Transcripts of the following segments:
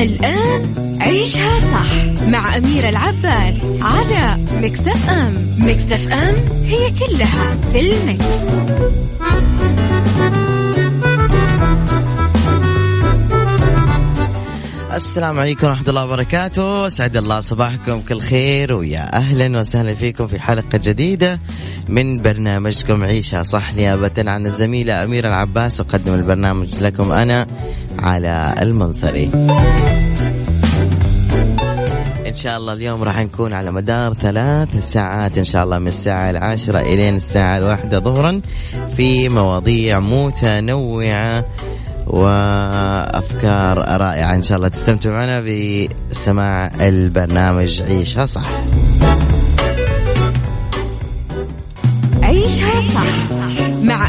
الآن عيشها صح مع أميرة العباس على مكتف أم مكتف أم هي كلها في المكس. السلام عليكم ورحمة الله وبركاته. سعد الله صباحكم كل خير ويا أهلا وسهلا فيكم في حلقة جديدة من برنامجكم عيشها صح نيابة عن الزميلة أميرة العباس. أقدم البرنامج لكم أنا على المنصري. إن شاء الله اليوم راح نكون على مدار ثلاث ساعات. إن شاء الله من الساعة العاشرة إلى الساعة الواحدة ظهرا في مواضيع متنوعة وأفكار رائعة. إن شاء الله تستمتعوا معنا بسماع البرنامج. عيشها صح.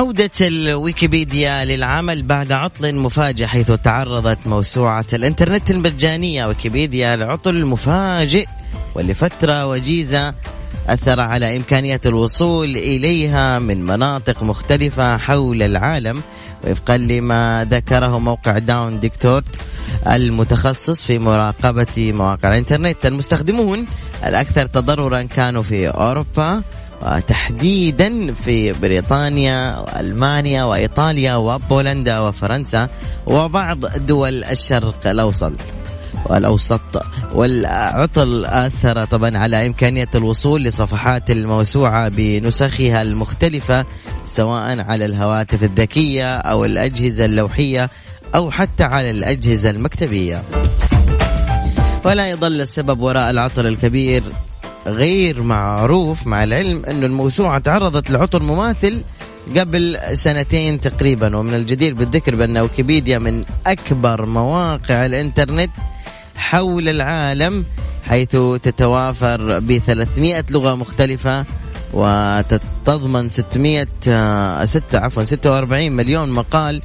عودة الويكيبيديا للعمل بعد عطل مفاجئ حيث تعرضت موسوعة الإنترنت المجانية ويكيبيديا لعطل مفاجئ ولفترة وجيزة أثر على إمكانية الوصول إليها من مناطق مختلفة حول العالم وفقا لما ذكره موقع داون ديكتورت المتخصص في مراقبة مواقع الإنترنت المستخدمون الأكثر تضررا كانوا في أوروبا وتحديدا في بريطانيا وألمانيا وإيطاليا وبولندا وفرنسا وبعض دول الشرق الأوسط والأوسط والعطل أثر طبعا على إمكانية الوصول لصفحات الموسوعة بنسخها المختلفة سواء على الهواتف الذكية أو الأجهزة اللوحية أو حتى على الأجهزة المكتبية. ولا يظل السبب وراء العطل الكبير غير معروف مع العلم أن الموسوعة تعرضت لعطل مماثل قبل سنتين تقريبا ومن الجدير بالذكر بأن ويكيبيديا من أكبر مواقع الإنترنت حول العالم حيث تتوافر ب 300 لغة مختلفة وتتضمن 600 6 عفوا 46 مليون مقال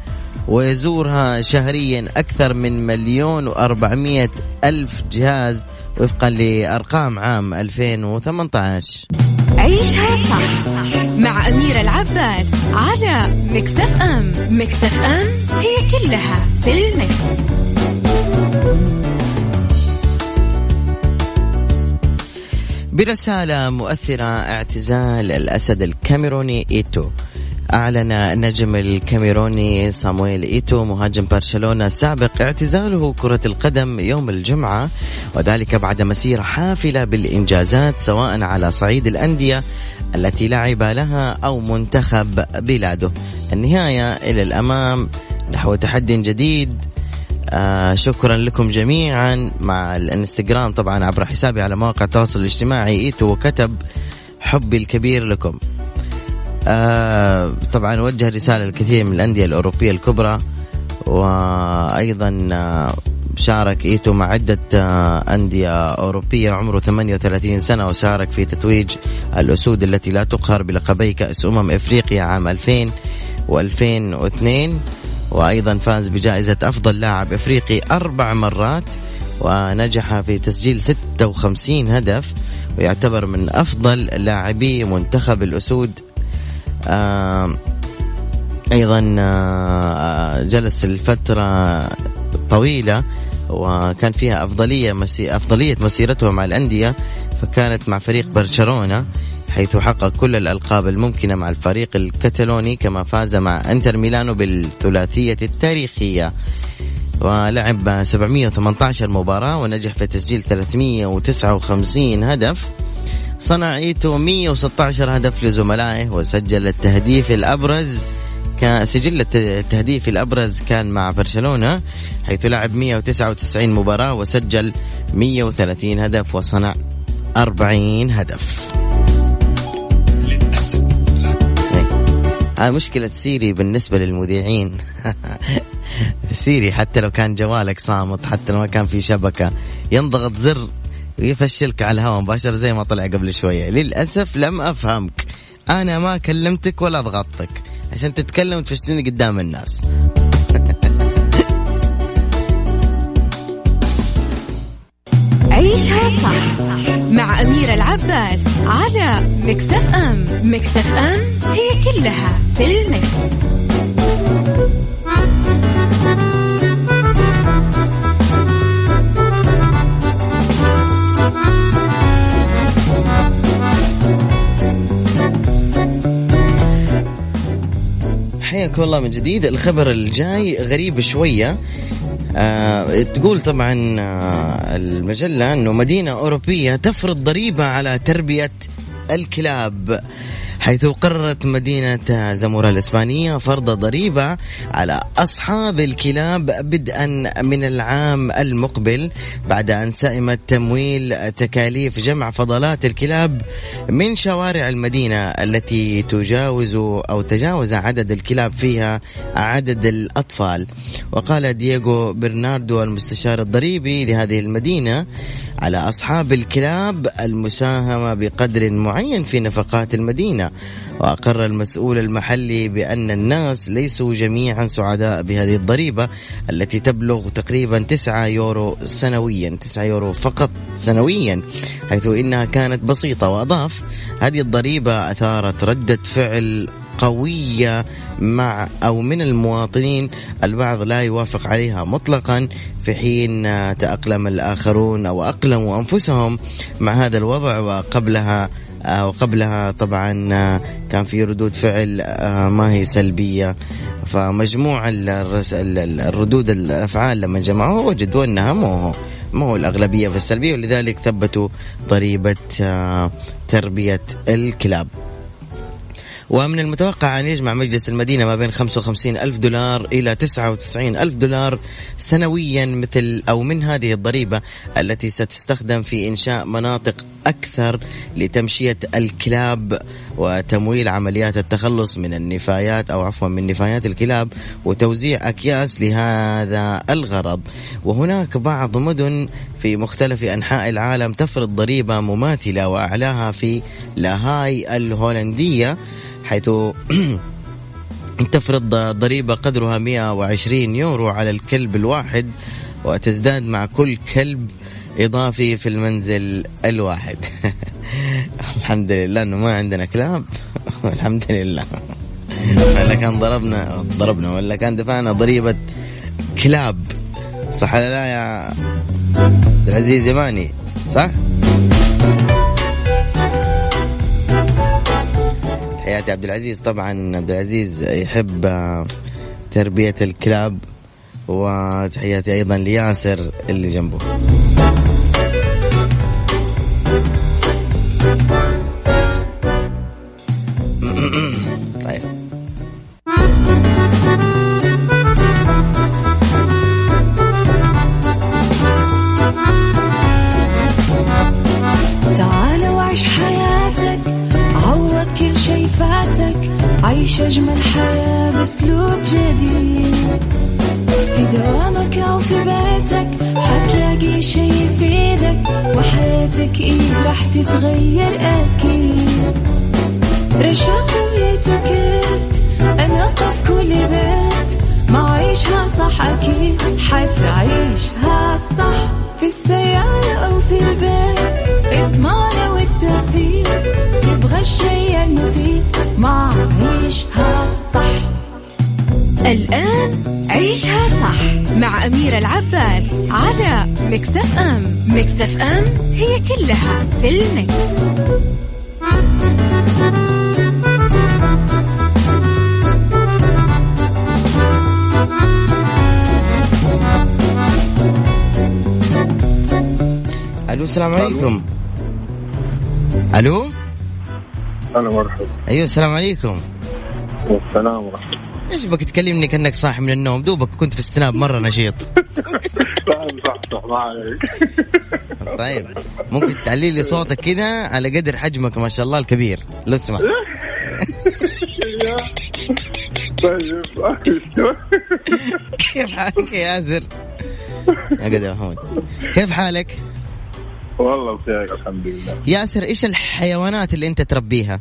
ويزورها شهريا أكثر من مليون و400 ألف جهاز وفقا لأرقام عام 2018 عيشها صح مع أميرة العباس على مكتف أم مكتف أم هي كلها في ال mix. برسالة مؤثرة اعتزال الأسد الكاميروني إيتو. أعلن النجم الكاميروني صامويل إيتو مهاجم برشلونة السابق اعتزاله كرة القدم يوم الجمعة وذلك بعد مسيرة حافلة بالإنجازات سواء على صعيد الأندية التي لعب لها أو منتخب بلاده. النهاية إلى الأمام نحو تحدي جديد. آه شكرا لكم جميعا. مع الإنستغرام طبعا عبر حسابي على مواقع التواصل الاجتماعي إيتو وكتب حبي الكبير لكم. آه طبعا وجه رسالة لكثير من الأندية الأوروبية الكبرى وأيضا آه شارك إيتو مع عدة آه أندية أوروبية عمره 38 سنة وشارك في تتويج الأسود التي لا تقهر بلقبي كأس أمم إفريقيا عام 2000 و2002 وأيضا فاز بجائزة أفضل لاعب إفريقي أربع مرات ونجح في تسجيل 56 هدف ويعتبر من أفضل لاعبي منتخب الأسود أيضا آه جلس الفترة طويلة وكان فيها أفضلية مسي أفضلية مسيرته مع الأندية فكانت مع فريق برشلونة حيث حقق كل الألقاب الممكنة مع الفريق الكتالوني كما فاز مع إنتر ميلانو بالثلاثية التاريخية. ولعب 718 مباراة ونجح في تسجيل 359 هدف. صنع ايتو 116 هدف لزملائه وسجل التهديف الأبرز كان سجل التهديف الأبرز كان مع برشلونة حيث لعب 199 مباراة وسجل 130 هدف وصنع 40 هدف. هاي مشكلة Siri بالنسبة للمذيعين Siri حتى لو كان جوالك صامت حتى لو ما كان في شبكة ينضغط زر ويفشلك على الهواء مباشرة زي ما طلع قبل شوية. للأسف لم أفهمك. أنا ما كلمتك ولا ضغطتك عشان تتكلم وتفشلني قدام الناس. عيشها صح مع أميرة العباس على مكتف أم مكتف أم هي كلها في المكس. حياكم الله من جديد. الخبر الجاي غريب شوية. آه تقول طبعا آه المجلة أنه مدينة أوروبية تفرض ضريبة على تربية الكلاب. حيث قررت مدينة زمورة الإسبانية فرض ضريبة على أصحاب الكلاب بدءا من العام المقبل بعد أن سئمت تمويل تكاليف جمع فضلات الكلاب من شوارع المدينة التي تجاوز أو تجاوز عدد الكلاب فيها عدد الأطفال. وقال دييغو برناردو المستشار الضريبي لهذه المدينة على أصحاب الكلاب المساهمة بقدر معين في نفقات المدينة. وأقر المسؤول المحلي بأن الناس ليسوا جميعا سعداء بهذه الضريبة التي تبلغ تقريبا 9 يورو سنويا 9 يورو فقط سنويا حيث إنها كانت بسيطة وأضاف هذه الضريبة أثارت ردة فعل قوية مع أو من المواطنين البعض لا يوافق عليها مطلقا في حين تأقلم الآخرون أو أقلموا أنفسهم مع هذا الوضع وقبلها وقبلها طبعا كان في ردود فعل ما هي سلبية. فمجموع الردود الأفعال لما جمعوها وجدوا أنها مو ما هو الأغلبية في السلبية ولذلك ثبتوا ضريبة تربية الكلاب. ومن المتوقع أن يجمع مجلس المدينة ما بين 55 ألف دولار إلى 99 ألف دولار سنويا مثل أو من هذه الضريبة التي ستستخدم في إنشاء مناطق أكثر لتمشية الكلاب وتمويل عمليات التخلص من النفايات أو عفوا من نفايات الكلاب وتوزيع أكياس لهذا الغرض. وهناك بعض مدن في مختلف أنحاء العالم تفرض ضريبة مماثلة وأعلاها في لاهاي الهولندية حيث تفرض ضريبة قدرها 120 يورو على الكلب الواحد وتزداد مع كل كلب إضافي في المنزل الواحد. الحمد لله أنه ما عندنا كلاب الحمد لله. ولا كان ضربنا ضربنا ولا كان دفعنا ضريبة كلاب. صح ولا لا يا عبد العزيز يماني صح؟ تحياتي عبد العزيز. طبعا عبد العزيز يحب تربية الكلاب وتحياتي أيضا لياسر اللي جنبه. طيب. تعال وعيش حياتك عوض كل شي فاتك عيش أجمل حياة بأسلوب جديد. في دوامك أو في بيتك حتلاقي شي يفيدك وحياتك إيه راح تتغير أكيد. رشاق ويتوكيت أنا قف كل بيت ما عيشها صح أكيد حتعيشها صح في السيارة أو في البيت اضمعنا والتوفيق تبغى الشيء المفيد ما عيشها صح الآن عيشها صح مع أميرة العباس على مكتف أم مكتف أم هي كلها في المكس. ألو السلام عليكم. ألو. هلا مرحبا أيوه السلام عليكم. والسلام ورحمة الله. إيش بك تكلمني كأنك صاحي من النوم؟ دوبك كنت في السناب مرة نشيط. طيب ممكن تعلي لي صوتك كذا على قدر حجمك ما شاء الله الكبير. لو تسمح طيب كيف حالك يا ياسر؟ يا قدر محمود كيف حالك؟ والله بخير الحمد لله. ياسر إيش الحيوانات اللي أنت تربيها؟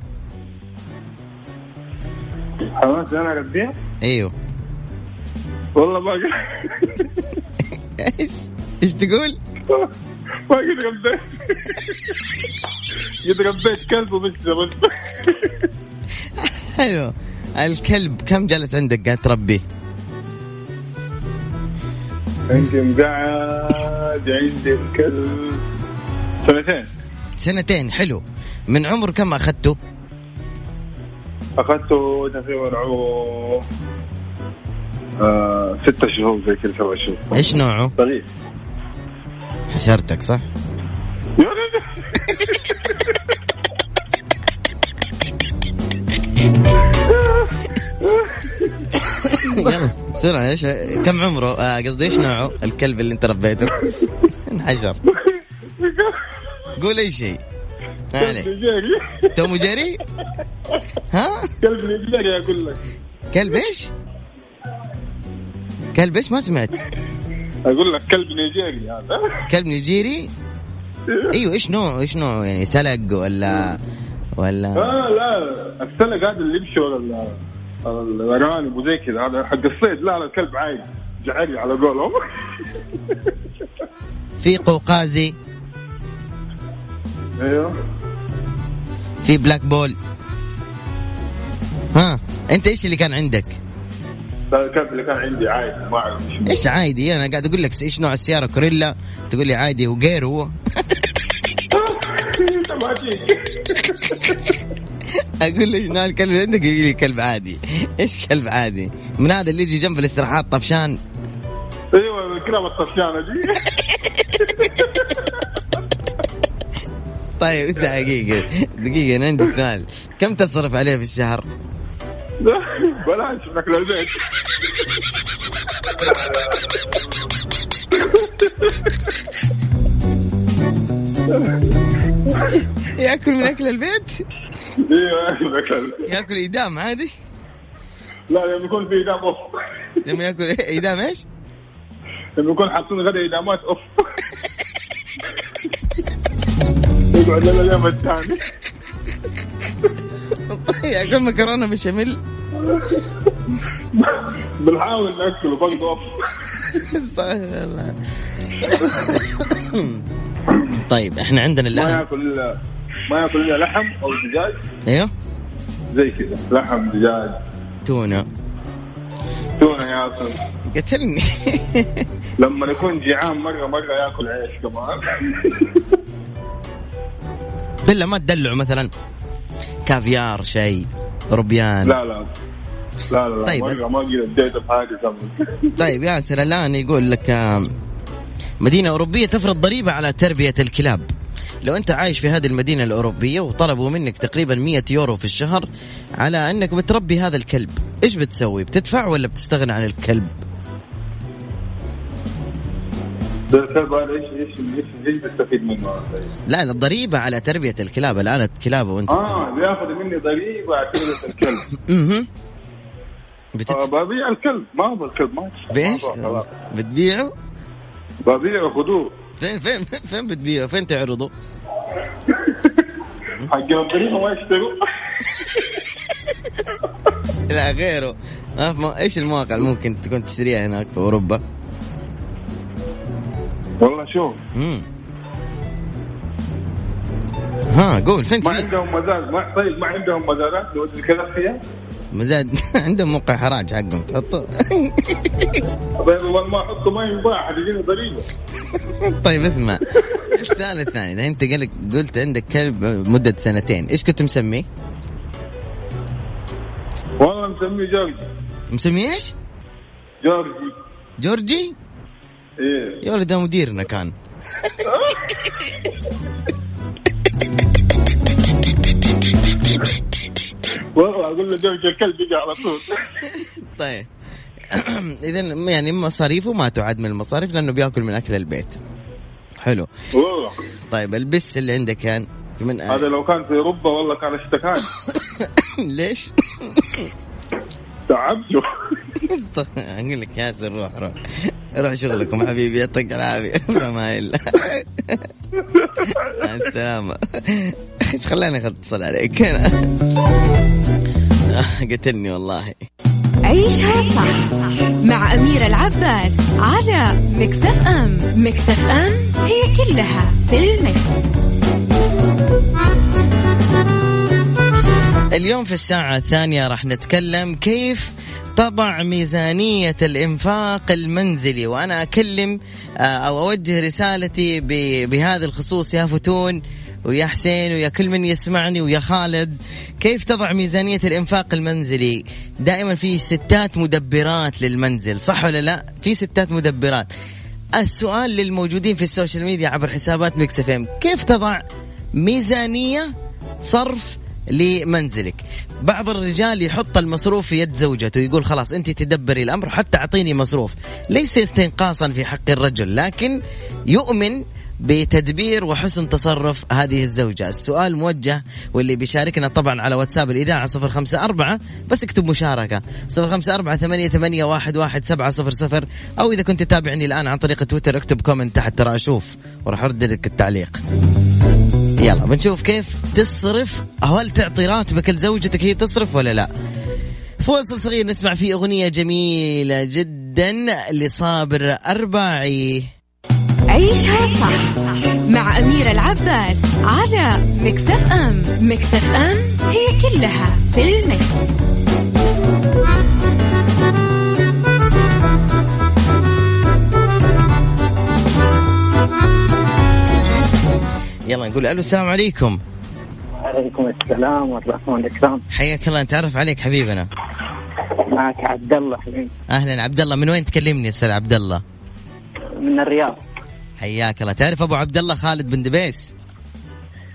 حماس أنا اربيها أيوه. والله ما إيش؟ إيش تقول؟ ما قد ربيت. قد ربيت كلب بس حلو. الكلب كم جلس عندك قاعد تربيه؟ يمكن قاعد عندي الكلب. سنتين. سنتين حلو. من عمر كم أخذته؟ أخذته تقريبا عمره آه ستة شهور زي كذا سبع شهور. إيش نوعه؟ صغير حشرتك صح؟ يلا بسرعة إيش؟ كم عمره؟ آه قصدي إيش نوعه؟ الكلب اللي أنت ربيته. انحشر. قول أي شيء. ما عليك توم جري ها؟ كلب نيجيري أقول لك. كلب إيش؟ كلب إيش؟ ما سمعت. أقول لك كلب نيجيري هذا. كلب نيجيري؟ أيوه إيش نوع إيش نوع يعني سلق ولا ولا آه لا السلق هذا اللي يمشي ال- الارانب وزي كذا. هذا حق الصيد. لا لا الكلب عادي. جعلي على قولهم. في قوقازي. أيوه. في black bull ها انت إيش اللي كان عندك؟ الكلب اللي كان عندي عادي ما أعرف إيش عادي؟ أنا قاعد أقول لك إيش نوع السيارة؟ Corolla تقول لي عادي وغير هو أقول له إيش نوع الكلب اللي عندك؟ يقول لي كلب عادي. إيش كلب عادي؟ من هذا اللي يجي جنب الاستراحات طفشان. أيوه الكلاب الطفشانه دي طيب دقيقة دقيقة أنا عندي سؤال كم تصرف عليه في الشهر؟ بلاش ناكل البيت يأكل من أكل البيت؟ إيوه ناكل يأكل ايدام عادي؟ لا لما يكون في ايدام أوف لما يأكل؟ ايدام إيش؟ لما يكون حاطين غدا ايدامات أوف يقعد لنا اليوم الثاني. ياكل مكرونة بشاميل. بنحاول ناكله برضه. طيب إحنا عندنا ما الان يأكل الا ما يأكل إلا لحم أو دجاج. أيوه. زي كذا. لحم دجاج. تونة. تونة ياكل. قتلني. لما يكون جيعان مرة مرة ياكل عيش كمان. بالله ما تدلعه مثلا. كافيار شيء روبيان. لا لا. لا لا, طيب. ما اديته بحاجة طيب ياسر الآن يقول لك آم، مدينة أوروبية تفرض ضريبة على تربية الكلاب. لو أنت عايش في هذه المدينة الأوروبية وطلبوا منك تقريبا 100 يورو في الشهر على أنك بتربي هذا الكلب إيش بتسوي؟ بتدفع ولا بتستغنى عن الكلب؟ ده الكلب هذا إيش إيش إيش إيش تستفيد منه؟ لا لا الضريبة على تربية الكلاب. الآن الكلاب وأنت آه بياخذ مني ضريبة على تربية الكلب. آه بتت... ببيع الكلب. ما أبغى الكلب؟ ما خلاص. بتبيعه؟ ببيعه خذوه فين فين فين بتبيعه؟ فين تعرضه؟ حق الضريبة ما يشتروا. لا غيره. إيش المواقع اللي ممكن تكون تشتريها هناك في أوروبا؟ والله شوف. مم. ها قول فين ما عندهم مزاد ما طيب ما عندهم مزادات لو الكلاب فيها؟ مزاد عندهم موقع حراج حقهم. تحطه طيب ما احطه ما ينباع حتجيني ضريبة. طيب اسمع. السؤال الثاني. إذا أنت قلت قلت عندك كلب مدة سنتين إيش كنت مسميه؟ والله مسميه جورجي. مسميه إيش؟ جورجي. جورجي؟ إيه. يا ولد ده مديرنا كان. والله أقول له زوج الكلب يجي على طول. طيب. اذا يعني مصاريفه ما تعد من المصاريف لأنه بيأكل من أكل البيت. حلو. والله. طيب البس اللي عندك كان. من هذا لو كان في أوروبا والله كان اشتكاني. ليش؟ تعبته أقول لك ياسر روح روح. روح شغلكم حبيبي يعطيك العافية. فما إلا. مع السلامة. إيش خلاني اتصل عليك. أنا قتلني والله. عيشها صح مع أميرة العباس على مكتف أم. مكتف أم هي كلها في المكس. اليوم في الساعة الثانية راح نتكلم كيف تضع ميزانية الإنفاق المنزلي. وأنا أكلم آه، أو أوجه رسالتي بهذا الخصوص يا فتون ويا حسين ويا كل من يسمعني ويا خالد. كيف تضع ميزانية الإنفاق المنزلي؟ دائما في ستات مدبرات للمنزل صح ولا لا؟ في ستات مدبرات. السؤال للموجودين في ال social media عبر حسابات M. كيف تضع ميزانية صرف لمنزلك. بعض الرجال يحط المصروف في يد زوجته يقول خلاص أنت تدبري الأمر حتى أعطيني مصروف. ليس استنقاصا في حق الرجل لكن يؤمن بتدبير وحسن تصرف هذه الزوجة. السؤال موجه واللي بيشاركنا طبعا على واتساب الإذاعة صفر خمسة أربعة بس اكتب مشاركة. صفر خمسة أربعة ثمانية, ثمانية واحد, واحد سبعة صفر صفر أو إذا كنت تتابعني الآن عن طريق تويتر اكتب كومنت تحت ترى أشوف وراح أرد لك التعليق. يلا بنشوف كيف تصرف. هل تعطي راتبك لزوجتك هي تصرف ولا لا؟ فاصل صغير نسمع فيه أغنية جميلة جدا لصابر أرباعي. عيشها صح مع أميرة العباس على مكتف أم. مكتف أم هي كلها في المكس. يلا نقول ألو السلام عليكم. عليكم السلام ورحمة والإكرام حياك الله نتعرف عليك حبيبنا. معك عبد الله حبيبي. أهلا. عبد الله من وين تكلمني أستاذ عبد الله؟ من الرياض. حياك الله. تعرف أبو عبد الله خالد بن دبيس؟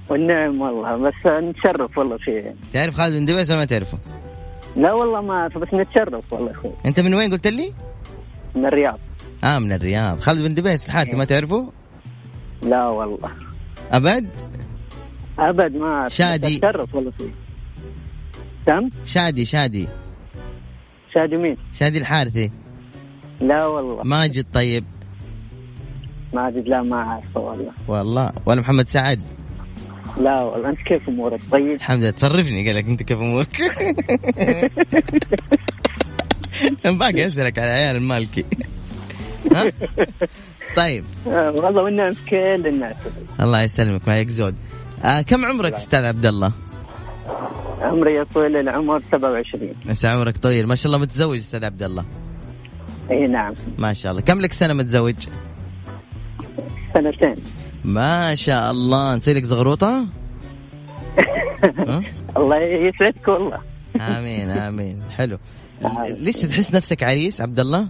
والنعم والله بس نتشرف والله فيه. تعرف خالد بن دبيس ولا ما تعرفه؟ لا والله ما بس نتشرف والله أخوي أنت من وين قلت لي؟ من الرياض. آه من الرياض. خالد بن دبيس الحارثي ما تعرفه؟ لا والله. أبد؟ أبد ما شادي. نتشرف والله فيه. تم شادي شادي. شادي مين؟ شادي الحارثي. لا والله. ماجد طيب. ماجد لا ما أعرفه والله. والله. ولا محمد سعد. لا والله أنت كيف أمورك؟ طيب. الحمد لله. تصرفني قال لك أنت كيف أمورك؟ باقي أسألك على عيال المالكي ها؟ طيب. والله والنعم كل الناس. الله يسلمك معك زود. آه كم عمرك أستاذ عبد الله؟ عمري يا طويل العمر 27 بس عمرك طويل. ما شاء الله متزوج أستاذ عبد الله. إي نعم. ما شاء الله. كم لك سنة متزوج؟ سنتين. ما شاء الله. نسوي لك زغروطة؟ الله يسعدك والله. آمين آمين. حلو. لسه تحس نفسك عريس عبد الله؟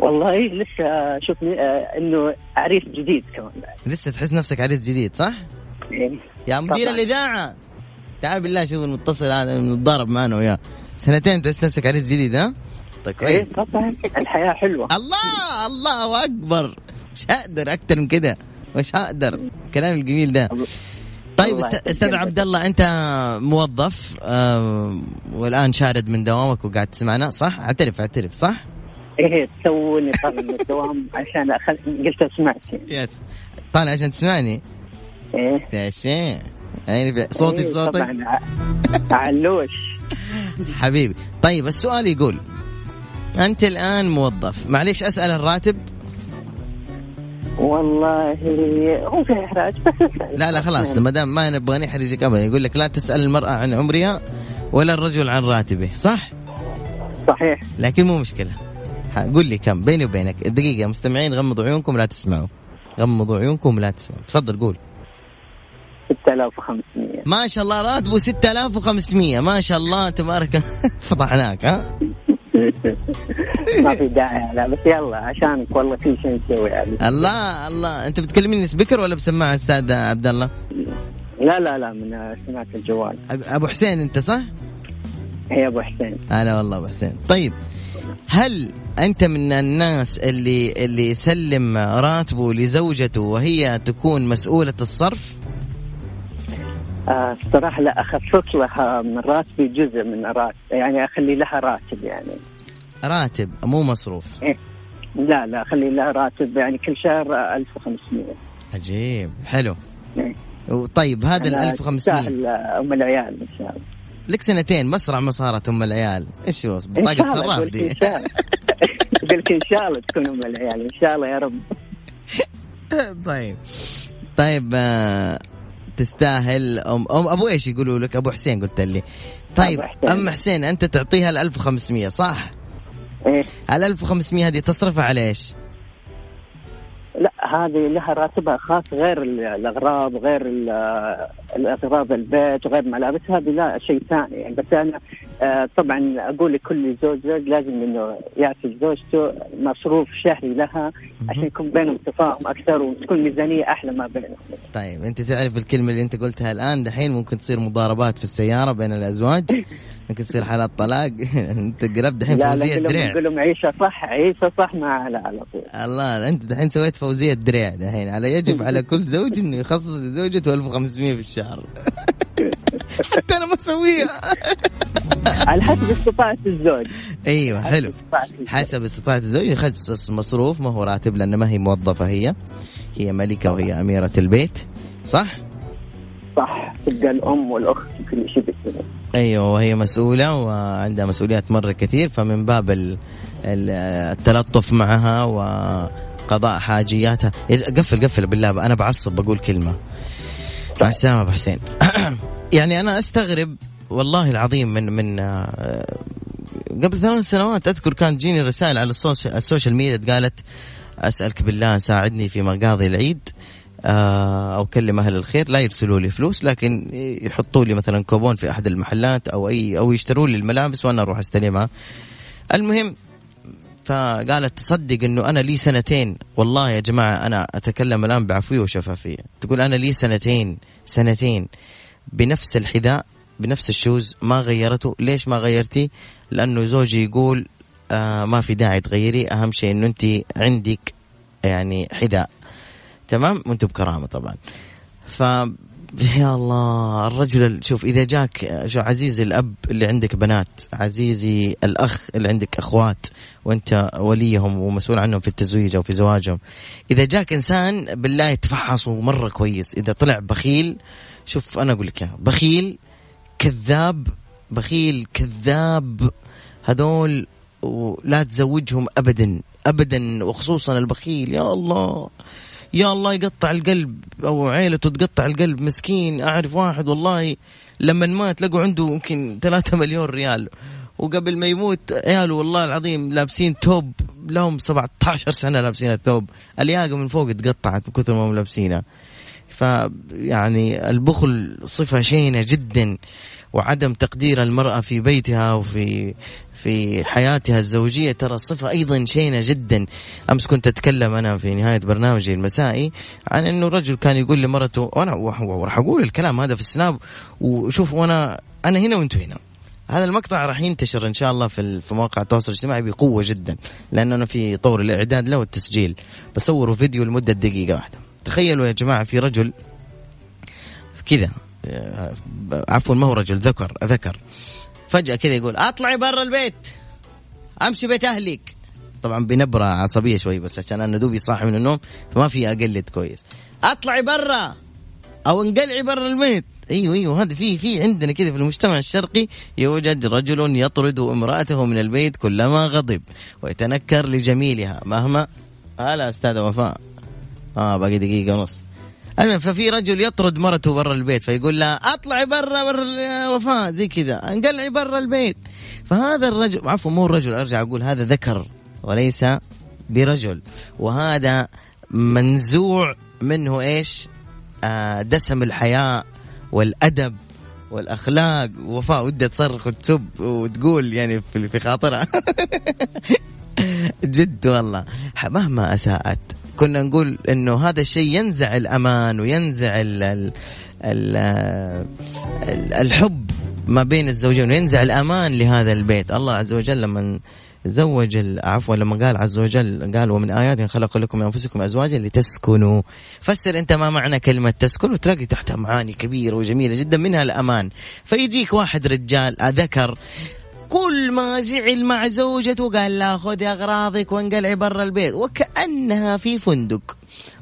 والله لسه شوف آه، إنه عريس جديد كمان بعد لسه تحس نفسك عريس جديد صح؟ إيه. يا مدير طبعاً. الإذاعة تعال بالله شوف المتصل هذا نتضارب معنا وياه سنتين تحس نفسك عريس جديد ها؟ طيب إيه كويس طبعا الحياة حلوة الله الله أكبر مش هقدر أكثر من كده مش هقدر الكلام الجميل ده طيب. أستاذ عبد الله أنت موظف والآن شارد من دوامك وقاعد تسمعنا صح؟ اعترف اعترف صح؟ إيه توني طالع من الدوام عشان أخل... قلت أسمعك. يس. طالع عشان تسمعني؟ إيه. يا شيخ. يعني صوتي إيه في صوتك؟ طبعا. علوش. حبيبي. طيب السؤال يقول أنت الآن موظف. معليش أسأل الراتب. والله هو في إحراج بس. لا لا خلاص ما دام ما نبغى نحرجك ابدا. يقول لك لا تسأل المرأة عن عمرها ولا الرجل عن راتبه صح؟ صحيح. لكن مو مشكلة. قول لي كم بيني وبينك دقيقة مستمعين غمضوا عيونكم لا تسمعوا. غمضوا عيونكم لا تسمعوا. تفضل قول. 6500 ما شاء الله راتبه 6500 ما شاء الله تبارك فضحناك ها؟ ما في داعي لا بس يلا عشانك والله في شيء نسوي يعني. الله الله. انت بتكلمني سبيكر ولا بسماعة أستاذ عبد الله؟ لا لا لا من سماعة الجوال. أبو حسين أنت صح؟ هي أبو حسين. هلا والله أبو حسين. طيب هل أنت من الناس اللي اللي يسلم راتبه لزوجته وهي تكون مسؤولة الصرف؟ آه الصراحة لا أخصص لها من راتبي جزء من راتب يعني أخلي لها راتب يعني. راتب مو مصروف. لا لا أخلي لها راتب يعني كل شهر آه، 1500 عجيب حلو. إيه. طيب هذا ال أنا 1500 تستاهل، آه، أم العيال إن شاء الله. لك سنتين مسرع ما صارت أم العيال. إيش هو؟ بطاقه صراف دي. قلت إن شاء الله تكون أم العيال إن شاء الله يا رب. طيب. طيب آه، تستاهل. أم أم أبو إيش يقولوا لك؟ أبو حسين قلت لي. طيب حسين. أم حسين أنت تعطيها ال 1500 صح؟ إيه. ال 1500 هذه تصرفها على إيش؟ هذه لها راتبها خاص غير ال- الأغراض غير ال- الأغراض البيت وغير ملابس هذه لا شيء ثاني. يعني بس أنا آه، طبعا أقول لكل زوج زوج لازم إنه يعطي زوجته مصروف شهري لها عشان يكون بينهم تفاهم أكثر وتكون ميزانية أحلى ما بينهم. طيب أنت تعرف الكلمة اللي أنت قلتها الآن دحين ممكن تصير مضاربات في السيارة بين الأزواج؟ ممكن تصير حالات طلاق؟ أنت قربت دحين لا لا فوزيه دريع. قول لهم عيشه صح عيشة صح ما على طول. الله أنت دحين سويت فوزية دريع دحين. على يجب على كل زوج إنه يخصص لزوجته 1500 في الشهر. حتى أنا ما أسويها. على حسب استطاعة الزوج. أيوه حلو. حسب استطاعة الزوج. يخصص مصروف ما هو راتب لأن ما هي موظفة هي. هي ملكة وهي أميرة البيت صح؟ صح. تبقى الأم والأخت وكل شيء بالسنة. أيوة وهي مسؤولة وعندها مسؤوليات مرة كثير فمن باب ال- ال- التلطف معها وقضاء حاجياتها. قفل قفل بالله أنا بعصب بقول كلمة. مع السلامة أبو حسين. يعني أنا أستغرب والله العظيم من من آه، قبل ثلاث سنوات أذكر كان تجيني رسائل على ال social media قالت أسألك بالله ساعدني في مقاضي العيد. أو كلم أهل الخير لا يرسلوا لي فلوس لكن يحطوا لي مثلا كوبون في أحد المحلات أو أي أو يشتروا لي الملابس وأنا أروح استلمها المهم فقالت تصدق إنه أنا لي سنتين. والله يا جماعة أنا أتكلم الآن بعفوية وشفافية. تقول أنا لي سنتين سنتين بنفس الحذاء بنفس ال shoes ما غيرته. ليش ما غيرتي؟ لأنه زوجي يقول آه ما في داعي تغيري. أهم شيء إنه أنت عندك يعني حذاء. تمام؟ وأنتم بكرامة طبعا. ف يا الله الرجل ال- شوف إذا جاك شو عزيزي الأب اللي عندك بنات عزيزي الأخ اللي عندك أخوات وأنت وليهم ومسؤول عنهم في التزويج أو في زواجهم إذا جاك إنسان بالله يتفحصوا مرة كويس إذا طلع بخيل شوف أنا أقول لك بخيل كذاب بخيل كذاب هذول ولا تزوجهم ابدا ابدا وخصوصا البخيل يا الله. يا الله يقطع القلب أو عيلته تقطع القلب مسكين أعرف واحد والله لما مات لقوا عنده يمكن 3 مليون ريال. وقبل ما يموت عياله والله العظيم لابسين توب لهم 17 سنة لابسين الثوب. الياقة من فوق تقطعت من كثر ما هم لابسينها. فيعني البخل صفة شينة جدا. وعدم تقدير المرأة في بيتها وفي في حياتها الزوجية. ترى صفة أيضا شينة جدا. أمس كنت أتكلم أنا في نهاية برنامجي المسائي عن أنه رجل كان يقول لمرته وأنا وراح أقول الكلام هذا في السناب وشوف وأنا أنا هنا وأنتوا هنا. هذا المقطع راح ينتشر إن شاء الله في في مواقع التواصل الاجتماعي بقوة جدا لأنه أنا في طور الإعداد له والتسجيل. بصوروا فيديو لمدة دقيقة واحدة. تخيلوا يا جماعة في رجل كذا. عفوا ما هو رجل ذكر ذكر. فجأة كذا يقول أطلعي برا البيت أمشي بيت أهلك. طبعا بنبرة عصبية شوي بس عشان أنا دوبي صاحي من النوم فما في أقلد كويس. أطلعي برا أو انقلعي برا البيت. أيوه أيوه هذا في في عندنا كذا في المجتمع الشرقي يوجد رجل يطرد امرأته من البيت كلما غضب ويتنكر لجميلها مهما. هلا أستاذة وفاء. آه باقي دقيقة ونص. المهم ففي رجل يطرد مرته برا البيت فيقول لها اطلعي برا برا وفاء زي كذا انقلعي برا البيت. فهذا الرجل عفوا مو الرجل ارجع أقول هذا ذكر وليس برجل. وهذا منزوع منه إيش؟ آه دسم الحياء والادب والاخلاق. وفاء ودها تصرخ وتسب وتقول يعني في خاطرها. جد والله مهما اساءت. كنا نقول إنه هذا الشيء ينزع الأمان وينزع ال ال الحب ما بين الزوجين وينزع الأمان لهذا البيت. الله عز وجل لما زوج عفوا لما قال عز وجل قال ومن ايات خلق لكم من أنفسكم أزواجا لتسكنوا. فسر أنت ما معنى كلمة تسكن وتلاقي تحتها معاني كبيرة وجميلة جدا منها الأمان. فيجيك واحد رجال ذكر كل ما زعل مع زوجته قال لا خذي أغراضك وانقلعي برا البيت. وكأنها في فندق.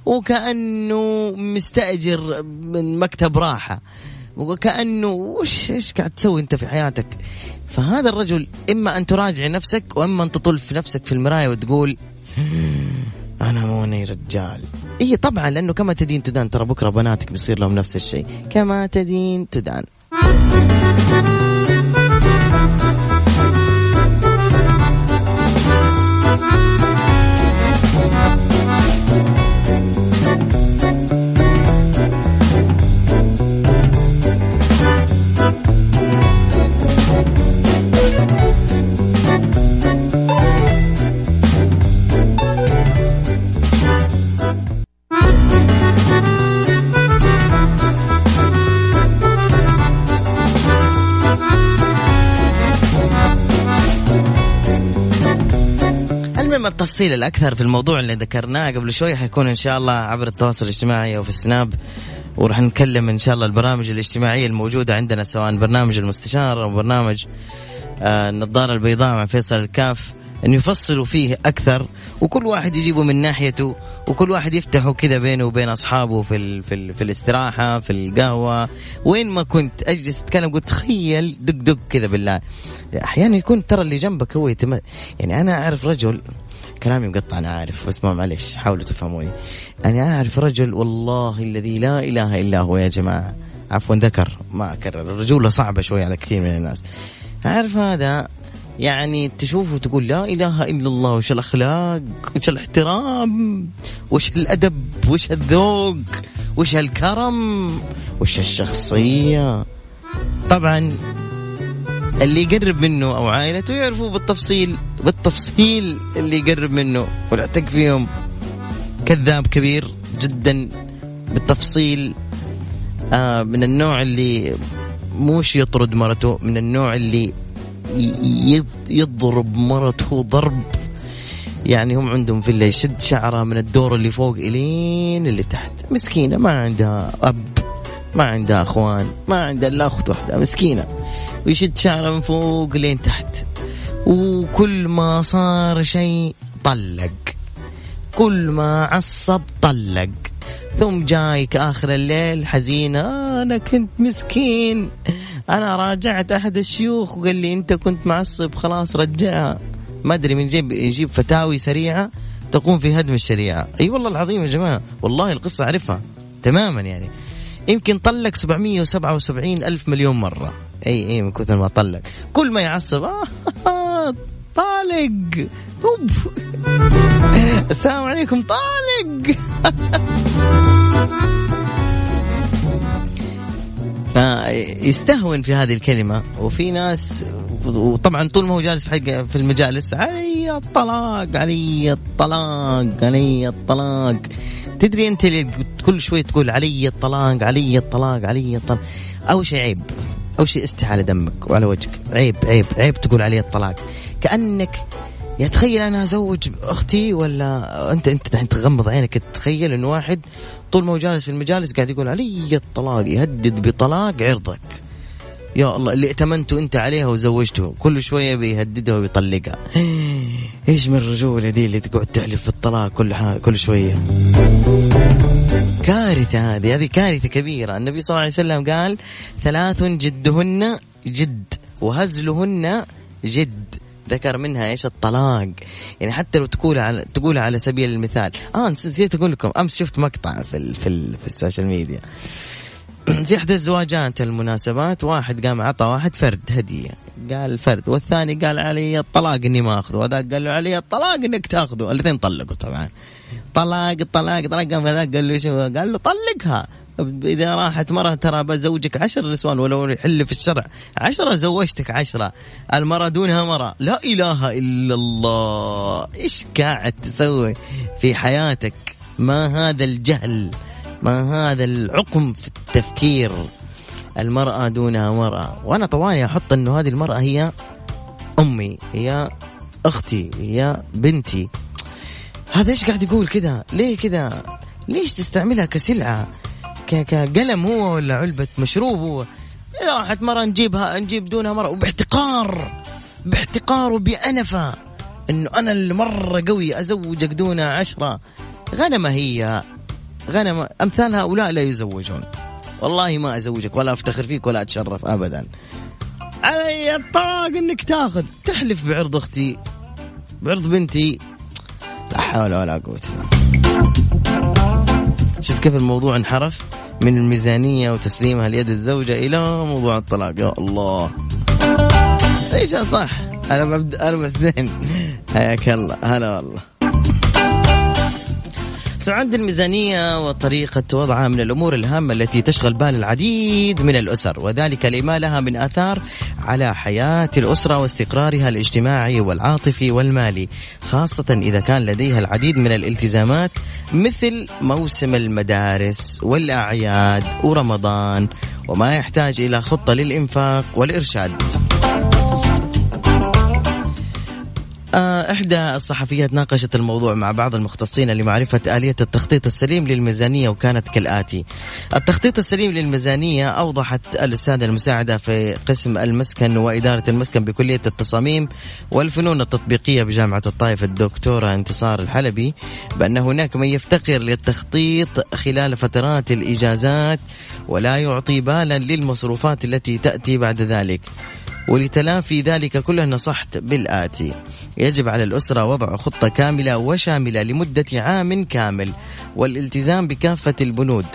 وكأنه مستأجر من مكتب راحة. وكأنه وش إيش قاعد تسوي أنت في حياتك؟ فهذا الرجل إما أن تراجع نفسك وإما أن تطل في نفسك في المراية وتقول أنا موني رجال. اي طبعا لأنه كما تدين تدان. ترى بكرة بناتك بيصير لهم نفس الشيء. كما تدين تدان. التفصيل الأكثر في الموضوع اللي ذكرناه قبل شوي حيكون إن شاء الله عبر التواصل الاجتماعي أو في السناب وراح نتكلم إن شاء الله البرامج الاجتماعية الموجودة عندنا سواء برنامج المستشار أو برنامج آه النظارة البيضاء مع فيصل الكاف أن يفصلوا فيه أكثر وكل واحد يجيبه من ناحيته وكل واحد يفتحه كذا بينه وبين أصحابه في ال في, ال في الاستراحة في القهوة وين ما كنت أجلس أتكلم قلت تخيل دق دق كذا بالله. أحيانا يكون ترى اللي جنبك هو يتم يعني أنا أعرف رجل كلامي مقطع أنا عارف بس ما معلش حاولوا تفهموني. أنا أعرف رجل والله الذي لا إله إلا هو يا جماعة. عفوا ذكر ما أكرر. الرجولة صعبة شوي على كثير من الناس. أعرف هذا يعني تشوفه وتقول لا إله إلا الله وش الأخلاق وش الاحترام وش الأدب وش الذوق وش الكرم وش الشخصية. طبعا اللي يقرب منه أو عائلته يعرفوا بالتفصيل بالتفصيل اللي يقرب منه. والاعتق فيهم كذاب كبير جدا بالتفصيل آه من النوع اللي موش يطرد مرته من النوع اللي يضرب مرته ضرب. يعني هم عندهم فيلا يشد شعرها من الدور اللي فوق إلين اللي تحت. مسكينة ما عندها أب ما عندها أخوان ما عندها إلا أخت واحدة مسكينة. ويشد شعره من فوق لين تحت. وكل ما صار شيء طلق. كل ما عصب طلق. ثم جايك آخر الليل حزينه أنا كنت مسكين. أنا راجعت أحد الشيوخ. وقال لي أنت كنت معصب. خلاص رجعها ما أدري من جيب يجيب فتاوي سريعة تقوم في هدم الشريعة. أي أيوة والله العظيم يا جماعة والله القصة أعرفها تماما يعني. يمكن طلق 777 ألف مليون مرة. أي أي من كثر ما طلق. كل ما يعصب آه طالق. أوب. السلام عليكم طالق. يستهون في هذه الكلمة. وفي ناس وطبعا طول ما هو جالس في في المجالس علي الطلاق علي الطلاق علي الطلاق. تدري أنت اللي كل شوي تقول علي الطلاق علي الطلاق علي الطلاق. أول شيء عيب. اول شيء استحى على دمك وعلى وجهك. عيب عيب عيب تقول علي الطلاق. كأنك يا تخيل أنا أزوج أختي ولا أنت أنت تغمض عينك تتخيل انه واحد طول ما هو جالس في المجالس قاعد يقول علي الطلاق يهدد بطلاق عرضك. يا الله اللي ائتمنته أنت عليها وزوجته كل شوية بيهددها ويطلقها إيش من الرجولة دي اللي تقعد تحلف بالطلاق كل كل شوية؟ كارثة هذه هذه كارثة كبيرة. النبي صلى الله عليه وسلم قال ثلاث جدهن جد وهزلهن جد. ذكر منها إيش؟ الطلاق. يعني حتى لو تقول على تقول على سبيل المثال. آه نسيت أقول لكم أمس شفت مقطع في ال في, ال في ال social media. في احدى الزواجات المناسبات واحد قام عطى واحد فرد هدية. قال فرد والثاني قال علي الطلاق إني ما أخذه وذاك قال له علي الطلاق إنك تأخذه. الاثنين طلقوا طبعا. طلاق طلاق طلاق. قام هذاك قال له شو؟ قال له طلقها. إذا راحت مرة ترى بزوجك عشر نسوان ولو يحل في الشرع عشرة زوجتك عشرة. المرة دونها مرة. لا إله إلا الله. إيش قاعد تسوي في حياتك؟ ما هذا الجهل. ما هذا العقم في التفكير؟ المرأة دونها مرأة. وأنا طوالي أحط أنه هذه المرأة هي أمي هي أختي هي بنتي. هذا إيش قاعد يقول كذا؟ ليه كذا؟ ليش تستعملها كسلعة؟ كقلم هو ولا علبة مشروب هو؟ إذا راحت مرة نجيبها نجيب دونها مرة وباحتقار باحتقار وبأنفة. إنه أنا اللي مرة قوي أزوجك دونها عشرة. غنمة هي. غنمة أمثال هؤلاء لا يزوجون. والله ما أزوجك ولا أفتخر فيك ولا أتشرف أبدا. علي الطاق إنك تاخذ. تحلف بعرض أختي بعرض بنتي. لا حول ولا قوة شفت كيف الموضوع انحرف؟ من الميزانية وتسليمها ليد الزوجة إلى موضوع الطلاق. يا الله. إيش صح أنا ببدا أنا زين حياك الله. هلا والله. عند الميزانية وطريقة وضعها من الأمور الهامة التي تشغل بال العديد من الأسر وذلك لما لها من آثار على حياة الأسرة واستقرارها الاجتماعي والعاطفي والمالي خاصة إذا كان لديها العديد من الالتزامات مثل موسم المدارس والأعياد ورمضان وما يحتاج إلى خطة للإنفاق والإرشاد. إحدى الصحفيات ناقشت الموضوع مع بعض المختصين لمعرفة آلية التخطيط السليم للميزانية وكانت كالآتي. التخطيط السليم للميزانية أوضحت الأستاذة المساعدة في قسم المسكن وإدارة المسكن بكلية التصاميم والفنون التطبيقية بجامعة الطائف الدكتورة انتصار الحلبي بأن هناك من يفتقر للتخطيط خلال فترات الإجازات ولا يعطي بالا للمصروفات التي تأتي بعد ذلك. ولتلافي ذلك كله نصحت بالآتي. يجب على الأسرة وضع خطة كاملة وشاملة لمدة عام كامل والالتزام بكافة البنود.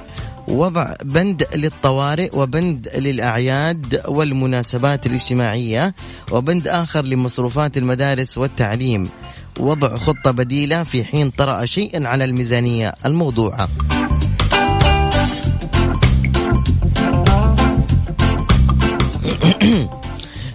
وضع بند للطوارئ وبند للأعياد والمناسبات الاجتماعية وبند آخر لمصروفات المدارس والتعليم. وضع خطة بديلة في حين طرأ شيئا على الميزانية الموضوعة.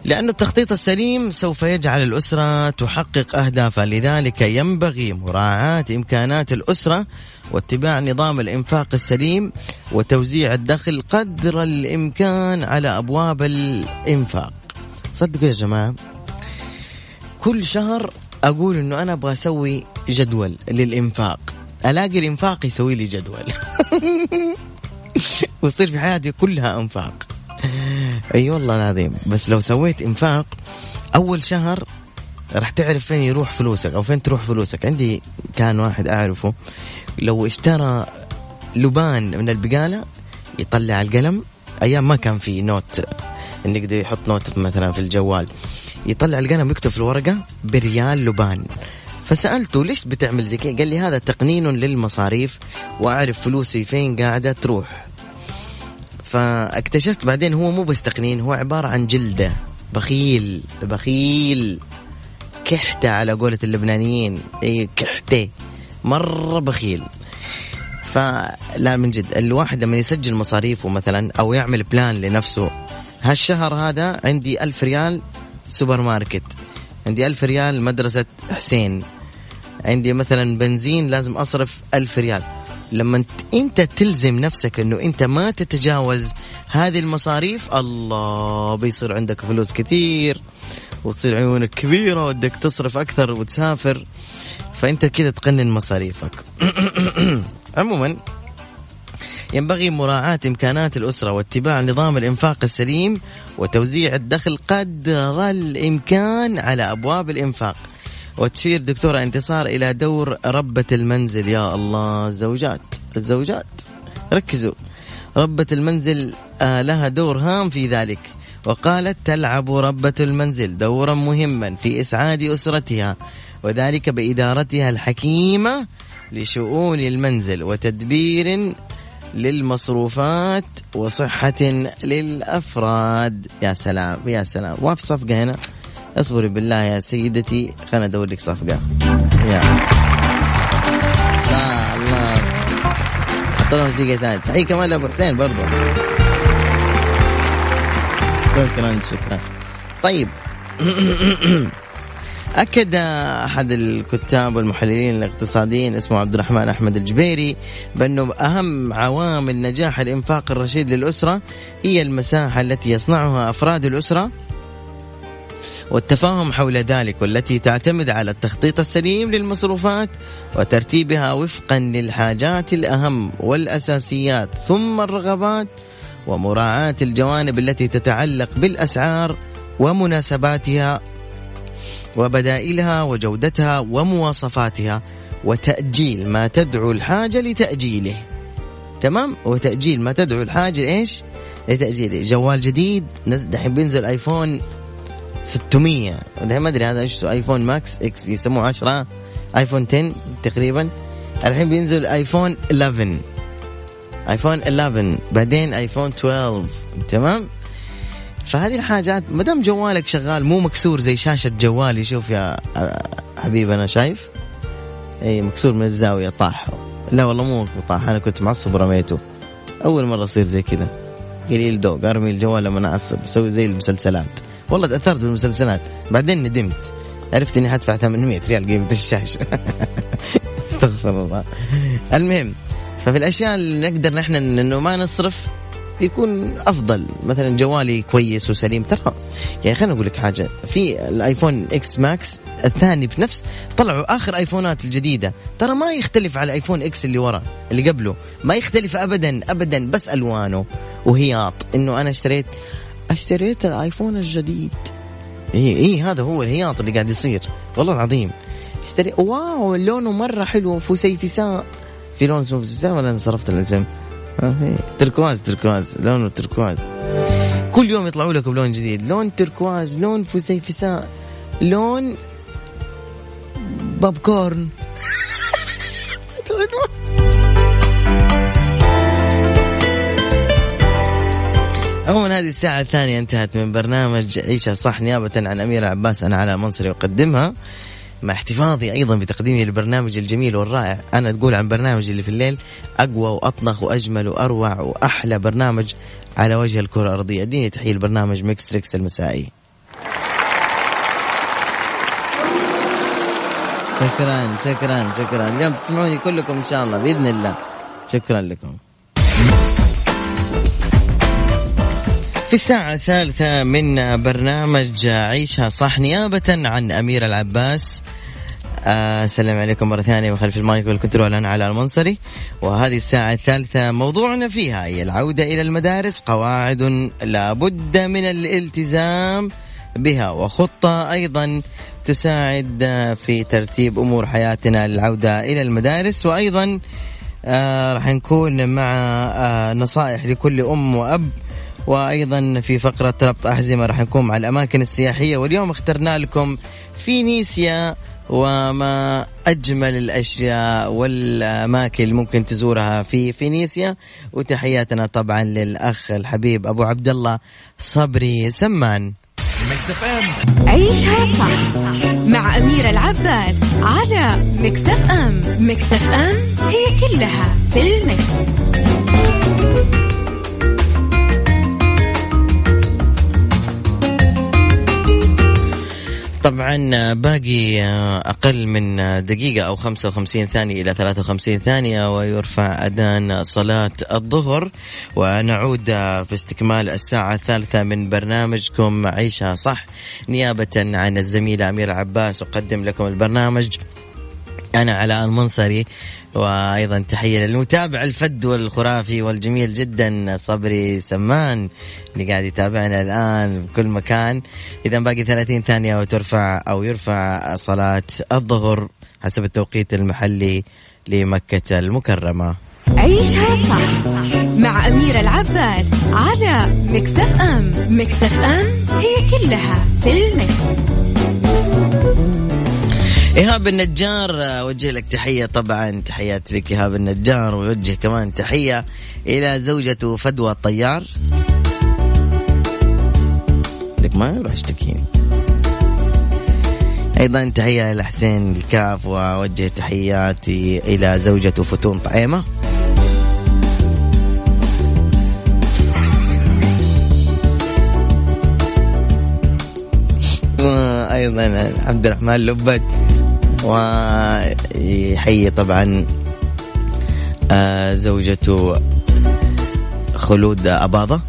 لأن التخطيط السليم سوف يجعل الأسرة تحقق أهدافها لذلك ينبغي مراعاة إمكانات الأسرة واتباع نظام الإنفاق السليم وتوزيع الدخل قدر الإمكان على أبواب الإنفاق. صدقوا يا جماعة كل شهر أقول أنه أنا أبغى أسوي جدول للإنفاق. ألاقي الإنفاق يسوي لي جدول. ويصير في حياتي كلها إنفاق. اي والله العظيم. بس لو سويت إنفاق أول شهر راح تعرف فين يروح فلوسك أو فين تروح فلوسك. عندي كان واحد أعرفه لو اشترى لبان من البقالة يطلع القلم. أيام ما كان في note انه يقدر يحط نوت مثلا في الجوال. يطلع القلم ويكتب في الورقة بريال لبان. فسألته ليش بتعمل زي كذا؟ قال لي هذا تقنين للمصاريف وأعرف فلوسي فين قاعدة تروح. فاكتشفت بعدين هو مو بس تقنين هو عبارة عن جلدة. بخيل بخيل. كحتة على قولة اللبنانيين. اي كحتة. مرة بخيل. فلا من جد الواحد لما يسجل مصاريفه مثلا أو يعمل plan لنفسه هالشهر هذا عندي ألف ريال سوبر ماركت. عندي ألف ريال مدرسة حسين. عندي مثلا بنزين لازم أصرف ألف ريال. لما انت تلزم نفسك انه انت ما تتجاوز هذه المصاريف الله بيصير عندك فلوس كثير وتصير عيونك كبيرة ودك تصرف أكثر وتسافر. فأنت كذا تقنن مصاريفك. عموما ينبغي مراعاة إمكانات الأسرة واتباع نظام الإنفاق السليم وتوزيع الدخل قدر الإمكان على أبواب الإنفاق. وتشير دكتورة انتصار إلى دور ربة المنزل. يا الله الزوجات الزوجات. ركزوا. ربة المنزل آه لها دور هام في ذلك. وقالت تلعب ربة المنزل دورا مهما في إسعاد أسرتها وذلك بإدارتها الحكيمة لشؤون المنزل وتدبير للمصروفات وصحة للأفراد. يا سلام يا سلام. ما صفقة هنا. أصبري بالله يا سيدتي خلنا أدور لك صفقه يا. الله. حط لنا موسيقى ثانية. تحية كمان لابو حسين برضو. شكرا شكرا. طيب. أكد أحد الكتاب والمحللين الاقتصاديين اسمه عبد الرحمن أحمد الجبيري بأنه أهم عوامل نجاح الإنفاق الرشيد للأسرة هي المساحة التي يصنعها أفراد الأسرة والتفاهم حول ذلك والتي تعتمد على التخطيط السليم للمصروفات وترتيبها وفقا للحاجات الأهم والأساسيات ثم الرغبات ومراعاة الجوانب التي تتعلق بالأسعار ومناسباتها وبدائلها وجودتها ومواصفاتها وتأجيل ما تدعو الحاجة لتأجيله. تمام؟ وتأجيل ما تدعو الحاجة إيش؟ لتأجيله. جوال جديد دحين بينزل آيفون 600 دحين ما أدري هذا إيش آيفون ماكس إكس يسموه 10 آيفون 10 تقريبا. الحين بينزل آيفون 11 ايفون 11 بعدين ايفون 12 تمام؟ فهذه الحاجات ما دام جوالك شغال مو مكسور زي شاشة جوالي. شوف يا حبيبي أنا شايف؟ إي مكسور من الزاوية طاح. لا والله مو طاح أنا كنت معصب ورميته. أول مرة أصير زي كذا. قليل دوق أرمي الجوال لما اعصب أسوي زي المسلسلات. والله تأثرت بالمسلسلات. بعدين ندمت. عرفت إني حدفع 800 ريال قيمة الشاشة. استغفر الله. المهم ففي الأشياء اللي نقدر نحن إنه ما نصرف يكون أفضل. مثلا جوالي كويس وسليم. ترى يعني خليني أقول لك حاجة. في الآيفون إكس ماكس الثاني بنفس طلعوا آخر آيفونات الجديدة. ترى ما يختلف على آيفون إكس اللي ورا اللي قبله. ما يختلف ابدا ابدا. بس ألوانه وهياط. إنه أنا اشتريت اشتريت الآيفون الجديد. اي اي هذا هو الهياط اللي قاعد يصير. والله العظيم. اشتري wow لونه مرة حلو فسيفساء في لون اسمه فسيفساء ولا أنا صرفت الاسم؟ تركواز تركواز لونه تركواز كل يوم يطلعوا لكم لون جديد. لون تركواز لون فسيفساء لون باب كورن. عموما هذه الساعة الثانية انتهت من برنامج عيشة صح نيابة عن أميرة عباس. أنا على منصري أقدمها. مع احتفاظي أيضا بتقديمي للبرنامج الجميل والرائع. أنا تقول عن برنامج اللي في الليل أقوى وأطنخ وأجمل وأروع وأحلى برنامج على وجه الكرة الأرضية. أديني تحية البرنامج ميكس تريكس المسائي. شكرا شكرا شكرا. اليوم تسمعوني كلكم إن شاء الله بإذن الله. شكرا لكم. في الساعة الثالثة من برنامج عيشها صح نيابة عن أميرة العباس. آه، السلام عليكم مرة ثانية وخلف المايك والكنترول أنا على المنصري. وهذه الساعة الثالثة موضوعنا فيها هي العودة إلى المدارس قواعد لابد من الالتزام بها وخطة أيضا تساعد في ترتيب أمور حياتنا للعودة إلى المدارس. وأيضا آه راح نكون مع آه نصائح لكل أم وأب وأيضا في فقرة ربط أحزمة راح نكون مع الأماكن السياحية. واليوم اخترنا لكم فينيسيا وما أجمل الأشياء والأماكن اللي ممكن تزورها في فينيسيا. وتحياتنا طبعا للأخ الحبيب أبو عبد الله صبري سمان. عيشها صح مع أميرة العباس على مكتف أم مكتف أم هي كلها في المكس. طبعا باقي أقل من دقيقة أو 55 ثانية إلى 53 ثانية ويرفع أذان صلاة الظهر ونعود في استكمال الساعة الثالثة من برنامجكم عيشها صح. نيابة عن الزميلة أميرة عباس أقدم لكم البرنامج. أنا علاء المنصري وأيضا تحية للمتابع الفد والخرافي والجميل جدا صبري سمان اللي قاعد يتابعنا الآن بكل مكان. اذا باقي 30 ثانية وترفع أو يرفع صلاة الظهر حسب التوقيت المحلي لمكة المكرمة. عيشها صح مع أميرة العباس على مكتف أم. مكتف أم هي كلها في المكس. إيهاب النجار أوجه لك تحية. طبعا تحيات لك إيهاب النجار ويوجه كمان تحية إلى زوجته فدوى الطيار. لك ما يروح أشتكيني. أيضا تحية لحسين الكاف وأوجه تحياتي إلى زوجته فتون طعيمة. أيضا عبد الرحمن لبد. ويحيي طبعا آه، زوجته خلود أباضة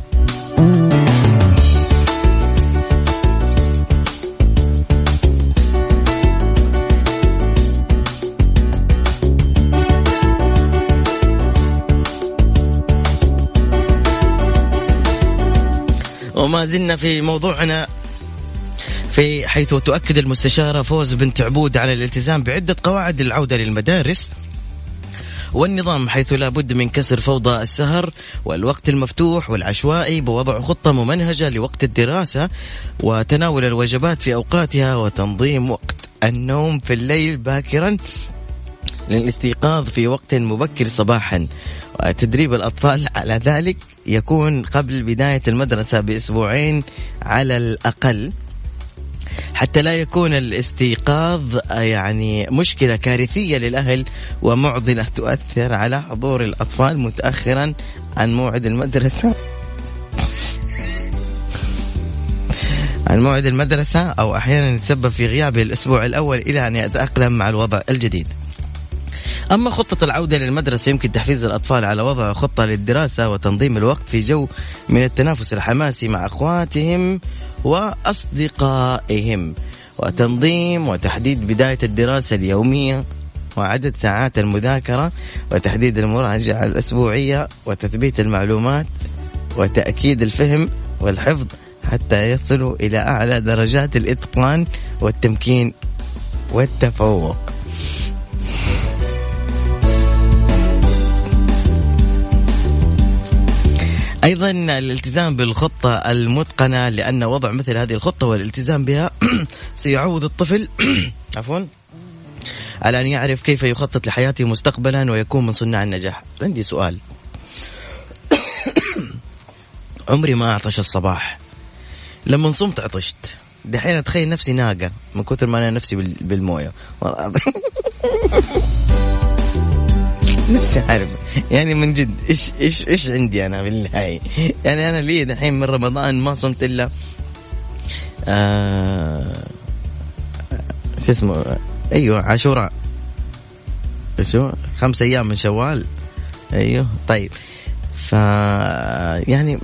وما زلنا في موضوعنا في حيث تؤكد المستشارة فوز بنت عبود على الالتزام بعدة قواعد العودة للمدارس والنظام حيث لا بد من كسر فوضى السهر والوقت المفتوح والعشوائي بوضع خطة ممنهجة لوقت الدراسة وتناول الوجبات في أوقاتها وتنظيم وقت النوم في الليل باكرا للاستيقاظ في وقت مبكر صباحا. وتدريب الأطفال على ذلك يكون قبل بداية المدرسة بأسبوعين على الأقل. حتى لا يكون الاستيقاظ يعني مشكلة كارثية للأهل ومعضلة تؤثر على حضور الأطفال متأخرا عن موعد المدرسة. عن موعد المدرسة أو أحيانا يتسبب في غيابه الأسبوع الأول إلى أن يتأقلم مع الوضع الجديد. أما خطة العودة للمدرسة يمكن تحفيز الأطفال على وضع خطة للدراسة وتنظيم الوقت في جو من التنافس الحماسي مع أخواتهم. وأصدقائهم وتنظيم وتحديد بداية الدراسة اليومية وعدد ساعات المذاكرة وتحديد المراجعة الأسبوعية وتثبيت المعلومات وتأكيد الفهم والحفظ حتى يصلوا إلى أعلى درجات الإتقان والتمكين والتفوق. أيضا الالتزام بالخطة المتقنة لأن وضع مثل هذه الخطة والالتزام بها سيعود الطفل عفوا على أن يعرف كيف يخطط لحياته مستقبلا ويكون من صناع النجاح. عندي سؤال. عمري ما أعطش الصباح. لما صمت عطشت. دحين أتخيل نفسي ناقة من كثر ما أنا نفسي بالموية. نفسي عارف. يعني من جد إيش إيش إيش عندي أنا بالله؟ يعني أنا لي دحين من رمضان ما صمت إلا آه شو اسمه أيوه عاشوراء. شو؟ خمس أيام من شوال. أيوه طيب. ف يعني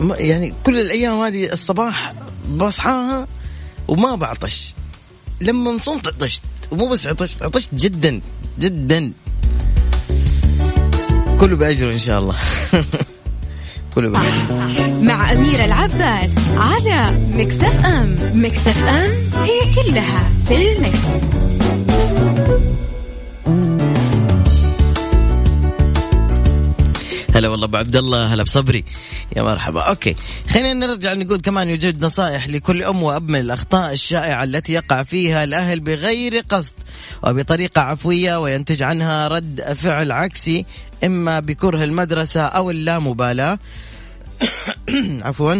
يعني كل الأيام هذه الصباح بصحاها وما بعطش. لما صمت عطشت ومو بس عطشت عطشت جدا جدا. كله بأجره إن شاء الله. كله بأجره. مع أميرة العباس على Mix FM. Mix FM هي كلها في ال Mix. هلا والله أبو عبد الله هلا بصبري. يا مرحبا. okay. خلينا نرجع نقول كمان يوجد نصائح لكل أم وأب من الأخطاء الشائعة التي يقع فيها الأهل بغير قصد وبطريقة عفوية وينتج عنها رد فعل عكسي إما بكره المدرسة أو اللامبالاة. عفوا.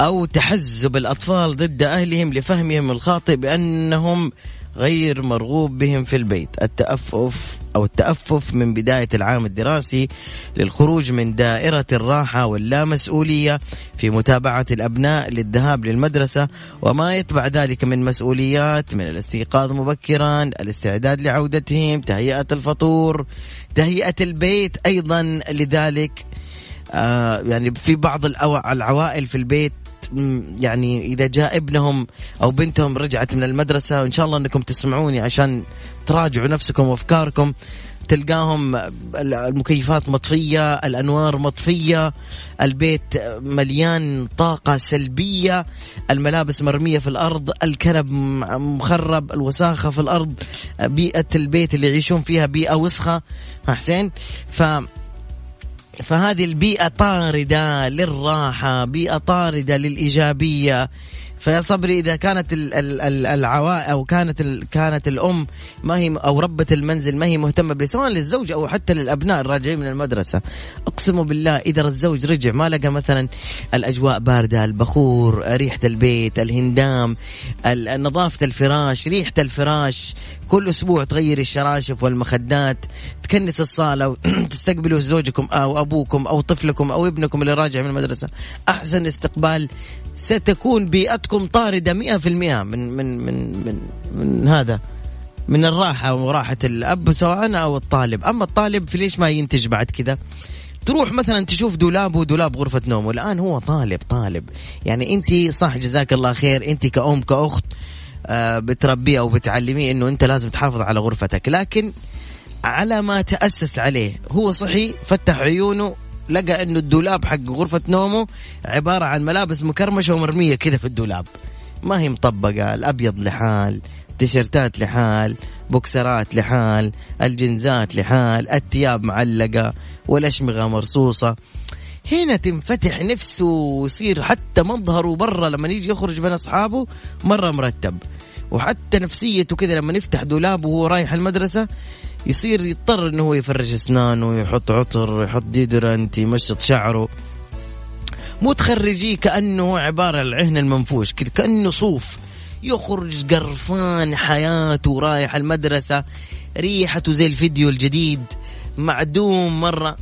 أو تحزب الاطفال ضد أهلهم لفهمهم الخاطئ بأنهم غير مرغوب بهم في البيت. التأفف أو التأفف من بداية العام الدراسي للخروج من دائرة الراحة واللامسؤولية في متابعة الأبناء للذهاب للمدرسة وما يتبع ذلك من مسؤوليات من الاستيقاظ مبكرا الاستعداد لعودتهم تهيئة الفطور تهيئة البيت أيضا لذلك. آه يعني في بعض العوائل في البيت يعني إذا جاء ابنهم أو بنتهم رجعت من المدرسة وإن شاء الله إنكم تسمعوني عشان تراجعوا نفسكم وأفكاركم تلقاهم المكيفات مطفية، الأنوار مطفية، البيت مليان طاقة سلبية، الملابس مرمية في الأرض، الكنب مخرب، الوساخة في الأرض، بيئة البيت اللي يعيشون فيها بيئة وسخة، حسين؟ ف فهذه البيئة طاردة للراحة بيئة طاردة للإيجابية. فيا صبري إذا كانت العوائل أو كانت كانت الأم ما هي أو ربة المنزل ما هي مهتمة سواء للزوج أو حتى للأبناء الراجعين من المدرسة. أقسم بالله إذا الزوج رجع ما لقى مثلا الأجواء باردة البخور ريحة البيت الهندام نظافة الفراش ريحة الفراش. كل أسبوع تغيري الشراشف والمخدات تكنس الصالة وتستقبلوا زوجكم أو أبوكم أو طفلكم أو ابنكم اللي راجع من المدرسة. أحسن استقبال ستكون بيئتكم طاردة مئة في المئة من, من, من, من, من هذا من الراحة وراحة الأب سواء أو الطالب. أما الطالب في ليش ما ينتج بعد كذا؟ تروح مثلا تشوف دولابه دولاب غرفة نومه. الآن هو طالب طالب. يعني أنت صح جزاك الله خير. أنت كأم كأخت آه، بتربيه أو بتعلميه أنه أنت لازم تحافظ على غرفتك. لكن على ما تأسس عليه هو صحي فتح عيونه لقى إنه الدولاب حق غرفة نومه عبارة عن ملابس مكرمشة ومرمية كذا في الدولاب. ما هي مطبقة الأبيض لحال تيشرتات لحال بوكسرات لحال الجنزات لحال الثياب معلقة والأشمغة مرصوصة. هنا تنفتح نفسه ويصير حتى مظهره برا لما يجي يخرج بين أصحابه مرة مرتب. وحتى نفسيته كذا لما يفتح دولابه وهو رايح المدرسة يصير يضطر إنه هو يفرش اسنانه يحط عطر يحط deodorant يمشط شعره. مو تخرجيه كأنه عبارة العهن المنفوش كأنه صوف. يخرج قرفان حياته رايح المدرسة ريحته زي الفيديو الجديد معدوم مرة.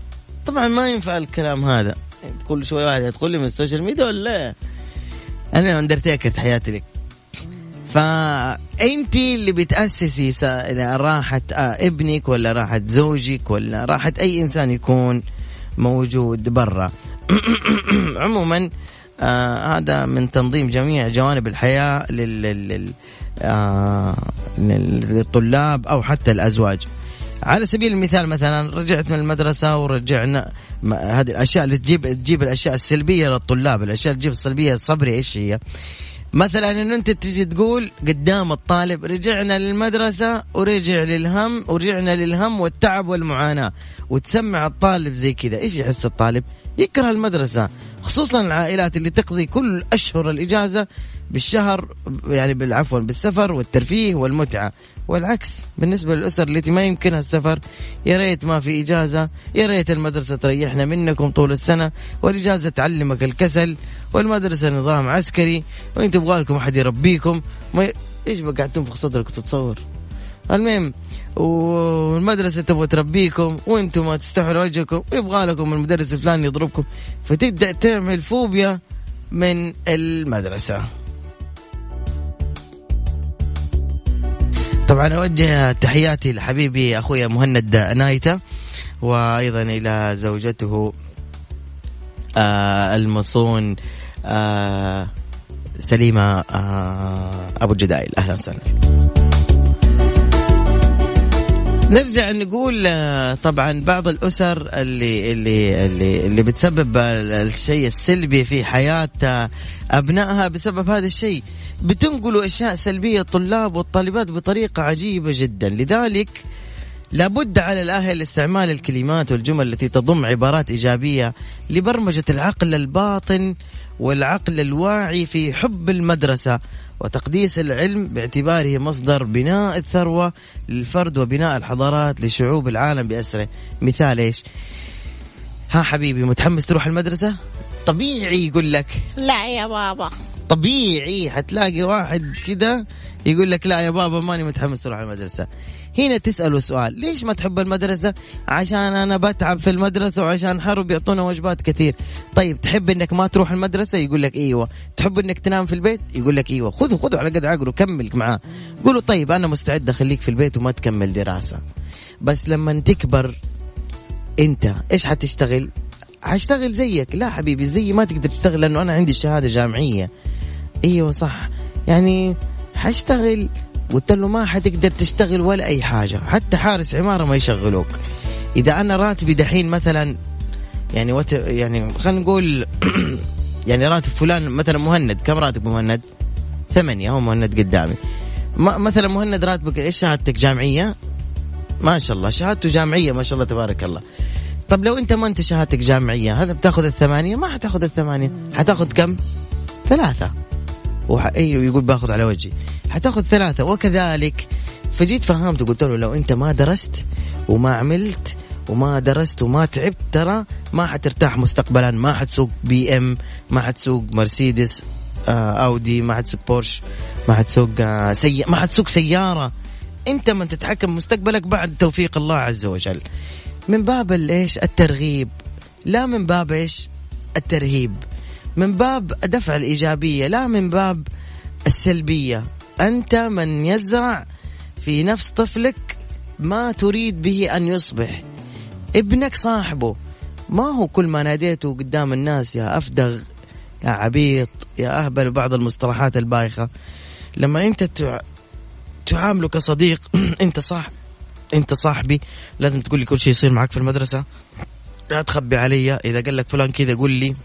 طبعا ما ينفع الكلام هذا. كل شوي واحد يدخل لي من ال social media ولا؟ أنا اندرتيكر حياتي لك. فانت اللي بتأسسي راحه آه، ابنك ولا راحه زوجك ولا راحه أي إنسان يكون موجود برا. عموما آه هذا من تنظيم جميع جوانب الحياة لل, لل... آه للطلاب أو حتى الأزواج. على سبيل المثال مثلا رجعت من المدرسة ورجعنا هذه الأشياء اللي تجيب تجيب الأشياء السلبية للطلاب الأشياء اللي تجيب السلبية الصبري إيش هي؟ مثلا انه أنت تجي تقول قدام الطالب رجعنا للمدرسة ورجع للهم ورجعنا للهم والتعب والمعاناة. وتسمع الطالب زي كذا. إيش يحس الطالب؟ يكره المدرسة. خصوصا العائلات اللي تقضي كل أشهر الإجازة بالشهر يعني بالعفو بالسفر والترفيه والمتعة. والعكس بالنسبة للأسر التي ما يمكنها السفر يا ريت ما في إجازة يا ريت المدرسة تريحنا منكم طول السنة والإجازة تعلمك الكسل والمدرسة نظام عسكري. وانت تبغى لكم أحد يربيكم ما ي... إيش بقى تنفخ صدرك وتتصور المهم والمدرسة تبغى تربيكم وإنتم ما تستحوا وجهكم يبغى لكم المدرس الفلاني يضربكم فتبدأ تعمل فوبيا من المدرسة. طبعا أوجه تحياتي لحبيبي أخويا مهند نايتة وأيضا إلى زوجته آه المصون آه سليمة آه أبو الجدايل. أهلا وسهلا. نرجع نقول آه، طبعا بعض الأسر اللي اللي اللي اللي بتسبب الشيء السلبي في حياة أبنائها بسبب هذا الشيء. بتنقلوا أشياء سلبية الطلاب والطالبات بطريقة عجيبة جدا. لذلك لابد على الاهل استعمال الكلمات والجمل التي تضم عبارات إيجابية لبرمجة العقل الباطن والعقل الواعي في حب المدرسة وتقديس العلم باعتباره مصدر بناء الثروة للفرد وبناء الحضارات لشعوب العالم بأسره. مثال إيش؟ ها حبيبي متحمس تروح المدرسة؟ طبيعي يقول لك. لا يا بابا. طبيعي حتلاقي واحد كده يقول لك لا يا بابا ماني متحمس أروح المدرسة. هنا تسأله سؤال ليش ما تحب المدرسة؟ عشان أنا بتعب في المدرسة وعشان حرب يعطونا وجبات كثير. طيب تحب أنك ما تروح المدرسة؟ يقول لك إيوه. تحب أنك تنام في البيت؟ يقول لك إيوه. خذوا خذوا على قد عقله كمل معاه. قولوا طيب أنا مستعد أخليك في البيت وما تكمل دراسة. بس لما تكبر أنت إيش حتشتغل؟ حشتغل زيك. لا حبيبي زيي ما تقدر تشتغل لأنه أنا عندي شهادة جامعية. إيوه صح. يعني حاشتغل قلت له ما حتقدر تشتغل ولا أي حاجة حتى حارس عمارة ما يشغلوك إذا أنا راتبي دحين مثلا يعني وت... يعني خلينا نقول يعني راتب فلان مثلا مهند كم راتب مهند؟ ثمانية هو مهند قدامي ما مثلا مهند راتبك إيش شهادتك جامعية؟ ما شاء الله شهادته جامعية ما شاء الله تبارك الله طب لو أنت ما أنت شهادتك جامعية هل بتأخذ الثمانية؟ ما حتأخذ الثمانية حتأخذ كم؟ ثلاثة وح... أيوه يقول باخذ على وجهي. حتاخذ ثلاثة. وكذلك فجيت فهمت وقلت له لو أنت ما درست وما عملت وما درست وما تعبت ترى ما حترتاح مستقبلا ما حتسوق BM ما حتسوق مرسيدس آه أودي ما حتسوق بورش ما حتسوق آه سي... ما حتسوق سيارة. أنت من تتحكم مستقبلك بعد توفيق الله عز وجل. من باب إيش؟ الترغيب. لا من باب إيش؟ الترهيب. من باب دفع الإيجابية لا من باب السلبية. أنت من يزرع في نفس طفلك ما تريد به أن يصبح. ابنك صاحبه. ما هو كل ما ناديته قدام الناس يا أفدغ يا عبيط يا أهبل وبعض المصطلحات البايخة. لما أنت تعامله كصديق أنت صاحب أنت صاحبي لازم تقول لي كل شيء يصير معك في المدرسة. لا تخبي علي إذا قال لك فلان كذا قول لي.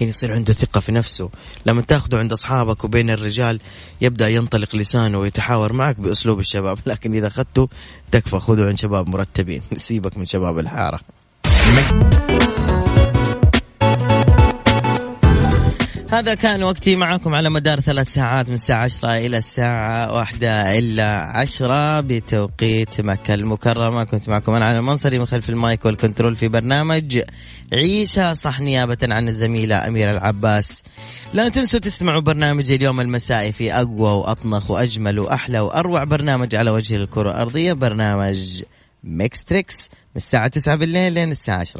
هنا يصير عنده ثقة في نفسه. لما تاخذه عند أصحابك وبين الرجال يبدأ ينطلق لسانه ويتحاور معك بأسلوب الشباب. لكن إذا أخذته تكفى خذه عند شباب مرتبين. سيبك من شباب الحارة. هذا كان وقتي معكم على مدار ثلاث ساعات من الساعة عشرة إلى الساعة واحدة إلا عشرة بتوقيت مكة المكرمة. كنت معكم أنا علي المنصري من خلف ال mic وال control في برنامج عيشها صح نيابة عن الزميلة أميرة العباس. لا تنسوا تسمعوا برنامج اليوم المسائي في أقوى وأطنخ وأجمل وأحلى وأروع برنامج على وجه الكرة الأرضية برنامج ميكس تريكس من الساعة 9 بالليل لين الساعة 10